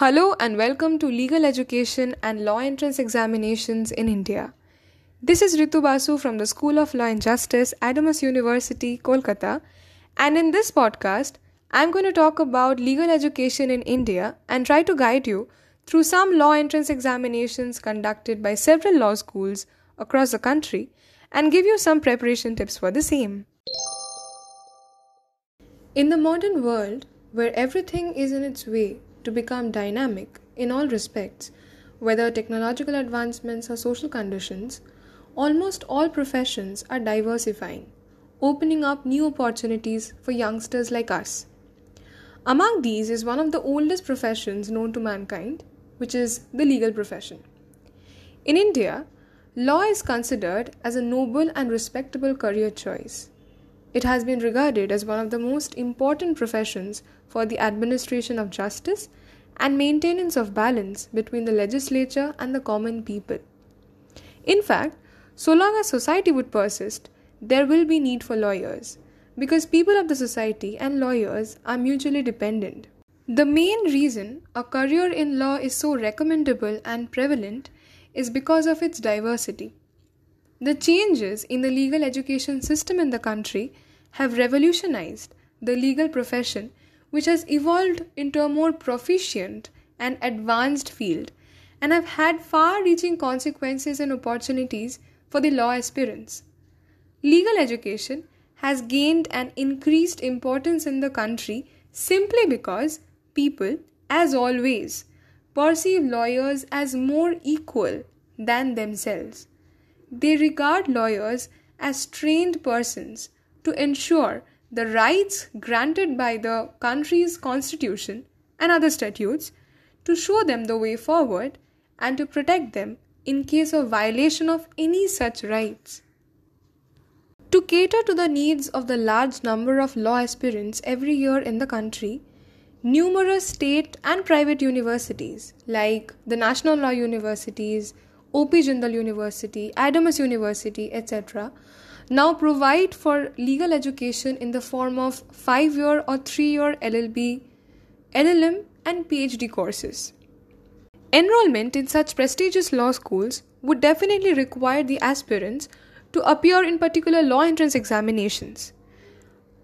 Hello and welcome to Legal Education and Law Entrance Examinations in India. This is Ritu Basu from the School of Law and Justice, Adamas University, Kolkata, and in this podcast, I'm going to talk about legal education in India and try to guide you through some law entrance examinations conducted by several law schools across the country and give you some preparation tips for the same. In the modern world, where everything is in its way to become dynamic in all respects, whether technological advancements or social conditions, almost all professions are diversifying, opening up new opportunities for youngsters like us. Among these is one of the oldest professions known to mankind, which is the legal profession. In India, law is considered as a noble and respectable career choice. It has been regarded as one of the most important professions for the administration of justice and maintenance of balance between the legislature and the common people. In fact, so long as society would persist, there will be need for lawyers because people of the society and lawyers are mutually dependent. The main reason a career in law is so recommendable and prevalent is because of its diversity. The changes in the legal education system in the country have revolutionized the legal profession, which has evolved into a more proficient and advanced field and have had far reaching consequences and opportunities for the law aspirants. Legal education has gained an increased importance in the country simply because people, as always, perceive lawyers as more equal than themselves. They regard lawyers as trained persons to ensure the rights granted by the country's constitution and other statutes, to show them the way forward, and to protect them in case of violation of any such rights. To cater to the needs of the large number of law aspirants every year in the country, numerous state and private universities like the National Law Universities, OP Jindal University, Adamas University, etc., now provide for legal education in the form of 5 year or 3 year LLB, LLM, and PhD courses. Enrollment in such prestigious law schools would definitely require the aspirants to appear in particular law entrance examinations.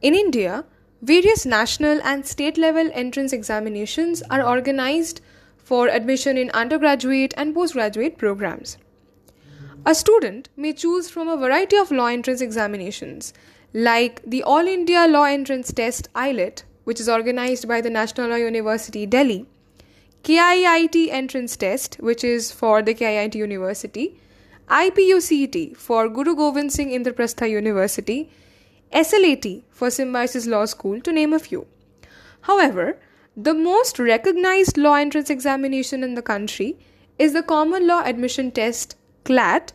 In India, various national and state level entrance examinations are organized for admission in undergraduate and postgraduate programs. A student may choose from a variety of law entrance examinations, like the All India Law Entrance Test AILET, which is organized by the National Law University Delhi, KIIT Entrance Test, which is for the KIIT University, IPUCET for Guru Gobind Singh Indraprastha University, SLAT for Symbiosis Law School, to name a few. However, the most recognized law entrance examination in the country is the Common Law Admission Test CLAT,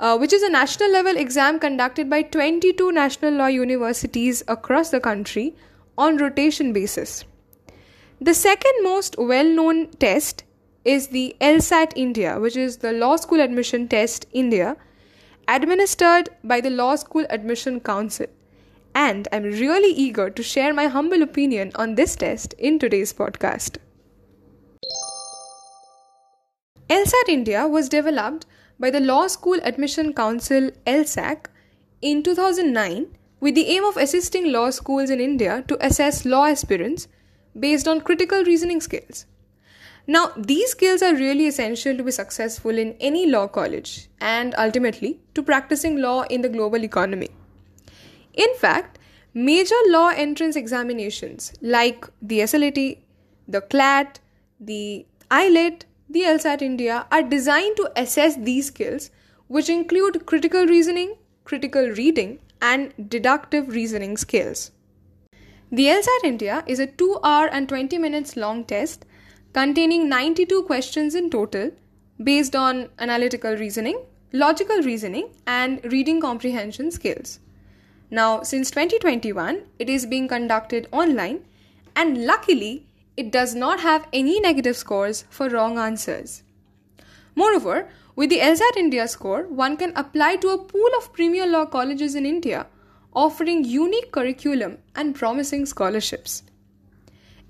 uh, which is a national level exam conducted by 22 national law universities across the country on rotation basis. The second most well known test is the LSAT India, which is the Law School Admission Test India, administered by the Law School Admission Council and I'm really eager to share my humble opinion on this test in today's podcast. LSAT India was developed by the Law School Admission Council LSAC in 2009 with the aim of assisting law schools in India to assess law aspirants based on critical reasoning skills. Now, these skills are really essential to be successful in any law college and ultimately to practicing law in the global economy. In fact, major law entrance examinations like the SLAT, the CLAT, the AILET, the LSAT India are designed to assess these skills, which include critical reasoning, critical reading, and deductive reasoning skills. The LSAT India is a 2 hour and 20 minutes long test containing 92 questions in total based on analytical reasoning, logical reasoning, and reading comprehension skills. Now, since 2021, it is being conducted online, and luckily, it does not have any negative scores for wrong answers. Moreover, with the LSAT India score, one can apply to a pool of premier law colleges in India offering unique curriculum and promising scholarships.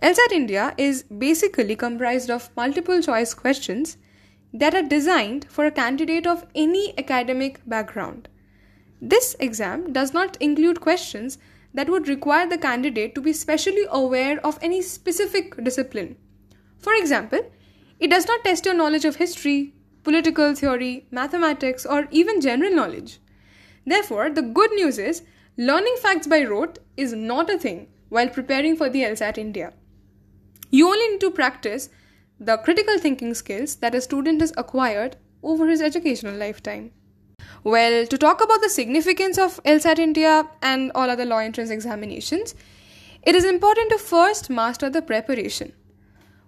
LSAT India is basically comprised of multiple choice questions that are designed for a candidate of any academic background. This exam does not include questions that would require the candidate to be specially aware of any specific discipline. For example, it does not test your knowledge of history, political theory, mathematics, or even general knowledge. Therefore, the good news is learning facts by rote is not a thing while preparing for the LSAT India. You only need to practice the critical thinking skills that a student has acquired over his educational lifetime. Well, to talk about the significance of LSAT India and all other law entrance examinations, it is important to first master the preparation.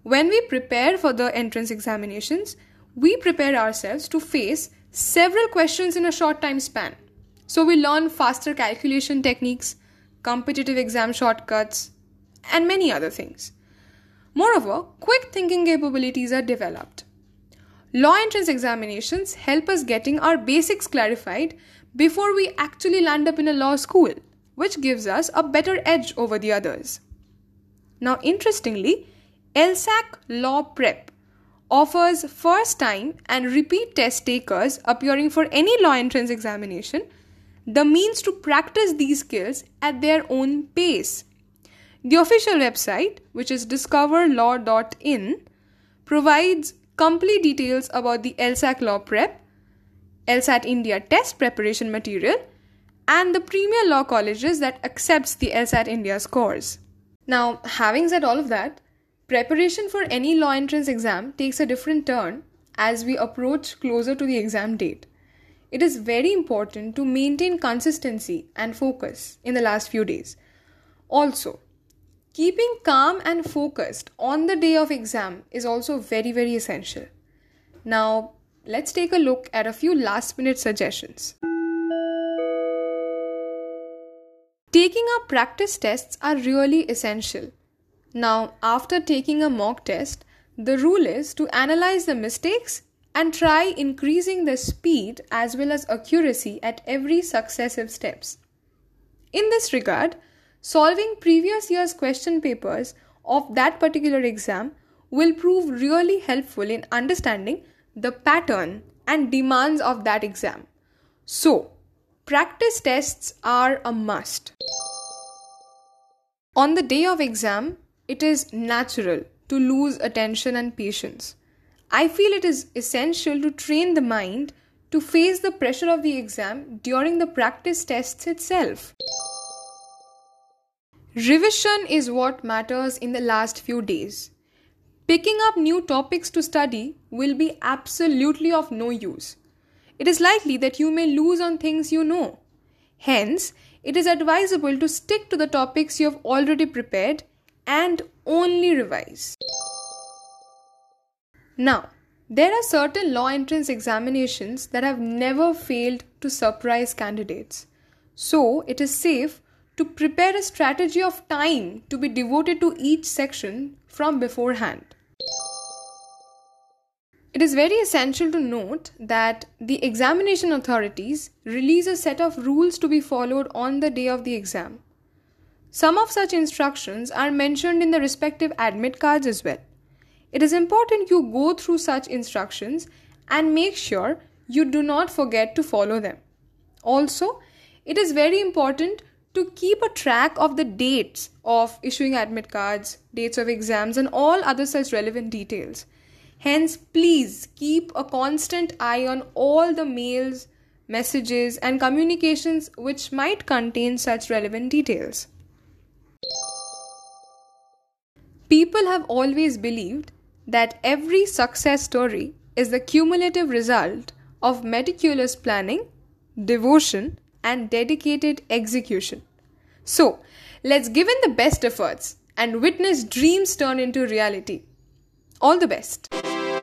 When we prepare for the entrance examinations, we prepare ourselves to face several questions in a short time span. So we learn faster calculation techniques, competitive exam shortcuts, and many other things. Moreover, quick thinking capabilities are developed. Law entrance examinations help us getting our basics clarified before we actually land up in a law school, which gives us a better edge over the others. Now, interestingly, LSAC Law Prep offers first time and repeat test takers appearing for any law entrance examination the means to practice these skills at their own pace. The official website, which is discoverlaw.in, provides complete details about the LSAC Law Prep, LSAT India test preparation material, and the premier law colleges that accepts the LSAT India scores. Now, having said all of that, preparation for any law entrance exam takes a different turn as we approach closer to the exam date. It is very important to maintain consistency and focus in the last few days. Also, Keeping calm and focused on the day of exam is also very, very essential. Now, let's take a look at a few last minute suggestions. Taking up practice tests are really essential. Now, after taking a mock test, the rule is to analyze the mistakes and try increasing the speed as well as accuracy at every successive steps. In this regard, solving previous year's question papers of that particular exam will prove really helpful in understanding the pattern and demands of that exam. So, practice tests are a must. On the day of exam, it is natural to lose attention and patience. I feel it is essential to train the mind to face the pressure of the exam during the practice tests itself. Revision is what matters in the last few days. Picking up new topics to study will be absolutely of no use. It is likely that you may lose on things you know. Hence, it is advisable to stick to the topics you have already prepared and only revise. Now, there are certain law entrance examinations that have never failed to surprise candidates. So, it is safe to prepare a strategy of time to be devoted to each section from beforehand. It is very essential to note that the examination authorities release a set of rules to be followed on the day of the exam. Some of such instructions are mentioned in the respective admit cards as well. It is important you go through such instructions and make sure you do not forget to follow them. Also, it is very important to keep a track of the dates of issuing admit cards, dates of exams, and all other such relevant details. Hence, please keep a constant eye on all the mails, messages, and communications which might contain such relevant details. People have always believed that every success story is the cumulative result of meticulous planning, devotion, and dedicated execution. So, let's give in the best efforts and witness dreams turn into reality. All the best.